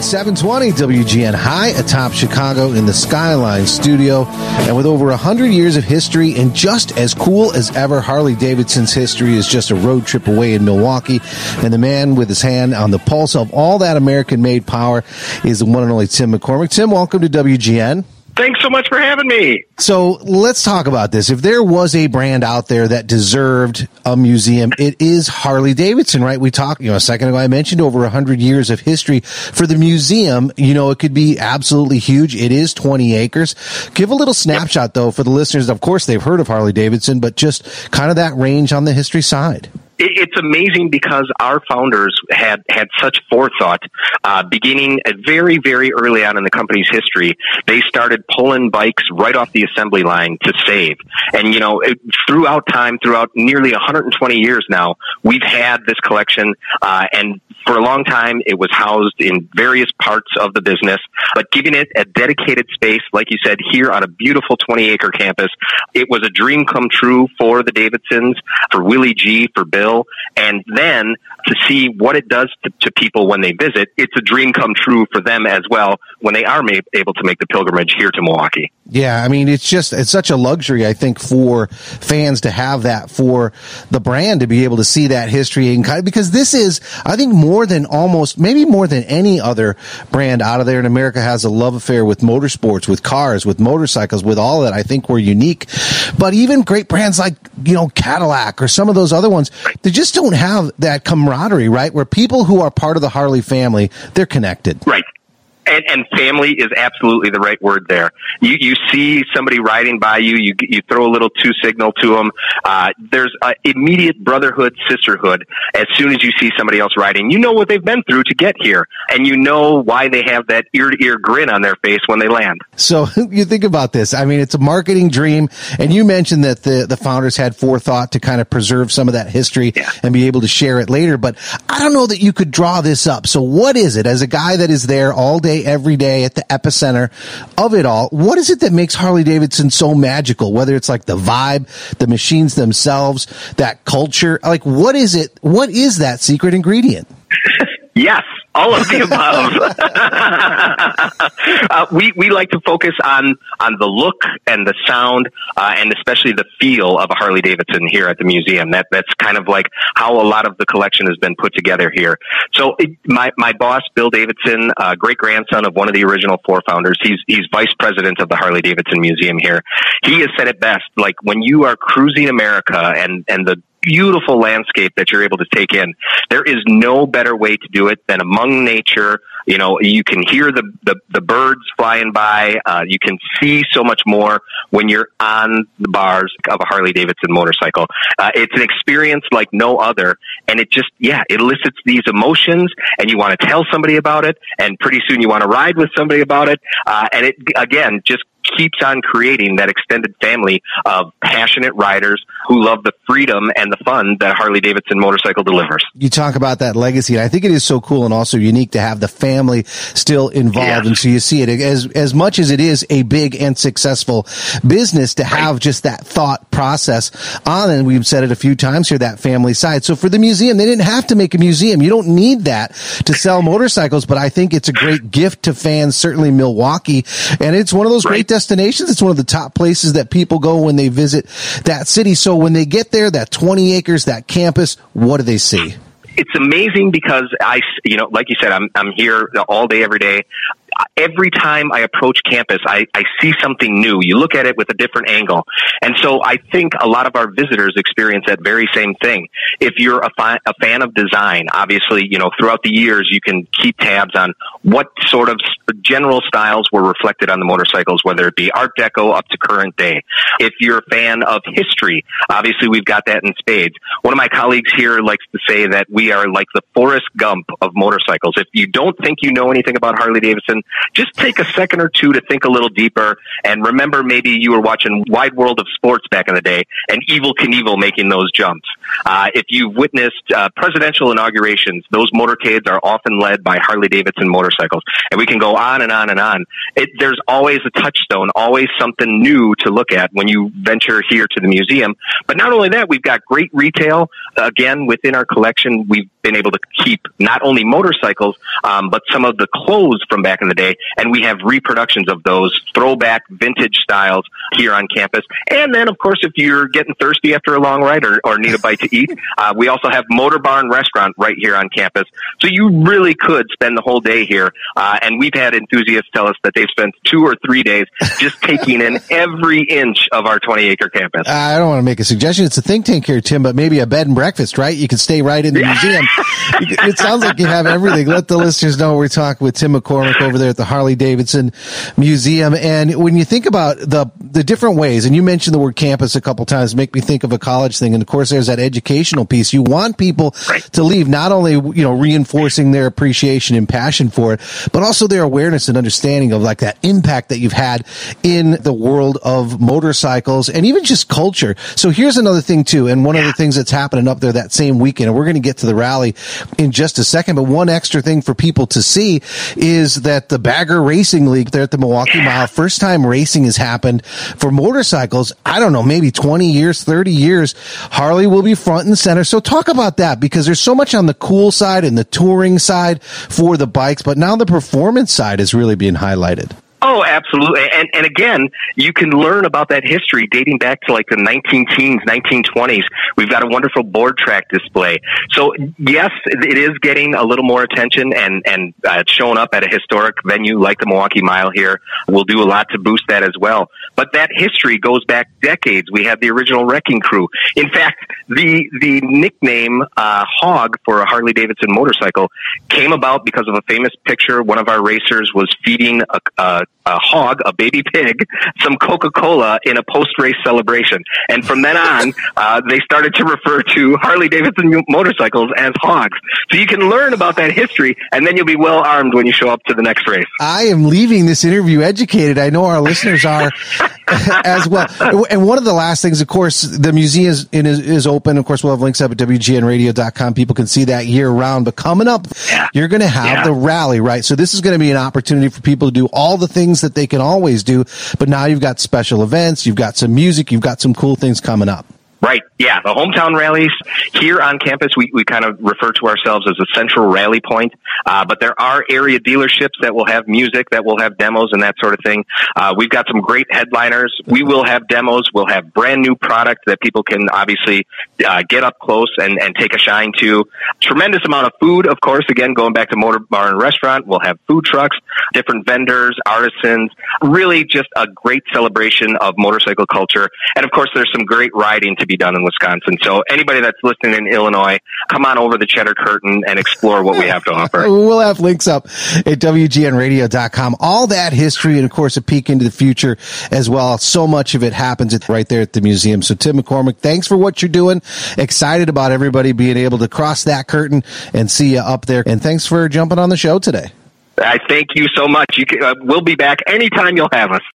720 WGN High atop Chicago in the Skyline studio. And with over 100 years of history and just as cool as ever, Harley Davidson's history is just a road trip away in Milwaukee. And the man with his hand on the pulse of all that American made power is the one and only Tim McCormick. Tim, welcome to WGN. Thanks so much for having me. So let's talk about this. If there was a brand out there that deserved a museum, it is Harley Davidson, right? We talked, you know, a second ago, I mentioned over a hundred years of history for the museum. You know, it could be absolutely huge. It is 20 acres. Give a little snapshot though for the listeners. Of course, they've heard of Harley Davidson, but just kind of that range on the history side it's amazing because our founders had had such forethought. Uh, beginning at very very early on in the company's history, they started pulling bikes right off the assembly line to save. And you know, it, throughout time, throughout nearly 120 years now, we've had this collection, uh, and for a long time, it was housed in various parts of the business. But giving it a dedicated space, like you said, here on a beautiful 20 acre campus, it was a dream come true for the Davidsons, for Willie G, for Bill and then to see what it does to, to, people when they visit, it's a dream come true for them as well when they are able to make the pilgrimage here to Milwaukee. Yeah, I mean, it's just, it's such a luxury, I think, for fans to have that, for the brand to be able to see that history and kind of, because this is, I think, more than almost, maybe more than any other brand out of there in America has a love affair with motorsports, with cars, with motorcycles, with all that. I think we're unique. But even great brands like, you know, Cadillac or some of those other ones, they just don't have that camaraderie, right? Where people who are part of the Harley family, they're connected. Right and, and family is absolutely the right word there. You you see somebody riding by you, you you throw a little two signal to them. Uh, there's a immediate brotherhood, sisterhood. As soon as you see somebody else riding, you know what they've been through to get here, and you know why they have that ear to ear grin on their face when they land. So you think about this. I mean, it's a marketing dream, and you mentioned that the the founders had forethought to kind of preserve some of that history yeah. and be able to share it later. But I don't know that you could draw this up. So what is it as a guy that is there all day every day at the epicenter of it all. What is it that makes Harley Davidson so magical? Whether it's like the vibe, the machines themselves, that culture, like what is it? What is that secret ingredient? yes all of the above. uh, we we like to focus on on the look and the sound, uh, and especially the feel of a Harley Davidson here at the museum. That that's kind of like how a lot of the collection has been put together here. So it, my my boss Bill Davidson, uh, great grandson of one of the original four founders, he's he's vice president of the Harley Davidson Museum here. He has said it best. Like when you are cruising America and and the beautiful landscape that you're able to take in. There is no better way to do it than among nature. You know, you can hear the, the, the birds flying by. Uh, you can see so much more when you're on the bars of a Harley Davidson motorcycle. Uh, it's an experience like no other. And it just, yeah, it elicits these emotions and you want to tell somebody about it. And pretty soon you want to ride with somebody about it. Uh, and it, again, just keeps on creating that extended family of passionate riders who love the freedom and the fun that Harley Davidson motorcycle delivers. You talk about that legacy, and I think it is so cool and also unique to have the family still involved. And so you see it as as much as it is a big and successful business to have right. just that thought process on. And we've said it a few times here, that family side. So for the museum, they didn't have to make a museum. You don't need that to sell motorcycles, but I think it's a great gift to fans, certainly Milwaukee, and it's one of those right. great destinations. It's one of the top places that people go when they visit that city. So when they get there, that 20 acres, that campus, what do they see? It's amazing because I, you know, like you said, I'm, I'm here all day, every day every time I approach campus, I, I see something new. You look at it with a different angle. And so I think a lot of our visitors experience that very same thing. If you're a, fi- a fan of design, obviously, you know, throughout the years, you can keep tabs on what sort of general styles were reflected on the motorcycles, whether it be Art Deco up to current day. If you're a fan of history, obviously we've got that in spades. One of my colleagues here likes to say that we are like the Forrest Gump of motorcycles. If you don't think you know anything about Harley Davidson, just take a second or two to think a little deeper and remember maybe you were watching Wide World of Sports back in the day and Evel Knievel making those jumps. Uh, if you've witnessed uh, presidential inaugurations, those motorcades are often led by Harley Davidson motorcycles. And we can go on and on and on. It, there's always a touchstone, always something new to look at when you venture here to the museum. But not only that, we've got great retail. Again, within our collection, we've been able to keep not only motorcycles, um, but some of the clothes from back in the day. And we have reproductions of those throwback vintage styles here on campus. And then, of course, if you're getting thirsty after a long ride or, or need a bite to eat, uh, we also have Motor Bar and Restaurant right here on campus. So you really could spend the whole day here. Uh, and we've had enthusiasts tell us that they've spent two or three days just taking in every inch of our 20 acre campus. I don't want to make a suggestion. It's a think tank here, Tim, but maybe a bed and breakfast, right? You can stay right in the museum. It sounds like you have everything. Let the listeners know we're talking with Tim McCormick over there at the Harley Davidson Museum. And when you think about the the different ways, and you mentioned the word campus a couple times, make me think of a college thing. And of course, there's that educational piece. You want people right. to leave not only you know reinforcing their appreciation and passion for it, but also their awareness and understanding of like that impact that you've had in the world of motorcycles and even just culture. So here's another thing too, and one yeah. of the things that's happening up there that same weekend, and we're going to get to the rally in just a second, but one extra thing for people to see is that the Bagger Racing League there at the Milwaukee Mile, first time racing has happened for motorcycles. I don't know, maybe 20 years, 30 years. Harley will be front and center. So talk about that because there's so much on the cool side and the touring side for the bikes, but now the performance side is really being highlighted. Oh, absolutely. And and again, you can learn about that history dating back to like the 19 teens, 1920s. We've got a wonderful board track display. So yes, it is getting a little more attention and and uh, it's showing up at a historic venue like the Milwaukee Mile here. We'll do a lot to boost that as well. But that history goes back decades. We had the original Wrecking Crew. In fact, the the nickname uh, Hog for a Harley Davidson motorcycle came about because of a famous picture. One of our racers was feeding a, a a hog, a baby pig, some Coca Cola in a post race celebration. And from then on, uh, they started to refer to Harley Davidson motorcycles as hogs. So you can learn about that history, and then you'll be well armed when you show up to the next race. I am leaving this interview educated. I know our listeners are as well. And one of the last things, of course, the museum is, is open. Of course, we'll have links up at WGNradio.com. People can see that year round. But coming up, yeah. you're going to have yeah. the rally, right? So this is going to be an opportunity for people to do all the things that they can always do. But now you've got special events, you've got some music, you've got some cool things coming up. Right. Yeah. The hometown rallies here on campus, we, we kind of refer to ourselves as a central rally point. Uh, but there are area dealerships that will have music, that will have demos and that sort of thing. Uh, we've got some great headliners. We will have demos. We'll have brand new product that people can obviously uh, get up close and, and take a shine to. Tremendous amount of food, of course. Again, going back to Motor Bar and Restaurant, we'll have food trucks, different vendors, artisans. Really just a great celebration of motorcycle culture. And of course, there's some great riding to be done in Wisconsin. So anybody that's listening in Illinois, come on over the Cheddar Curtain and explore what we have to offer. we'll have links up at WGNradio.com. All that history and of course a peek into the future as well. So much of it happens right there at the museum. So Tim McCormick, thanks for what you're doing. Excited about everybody being able to cross that curtain and see you up there. And thanks for jumping on the show today. I thank you so much. You can, uh, we'll be back anytime you'll have us.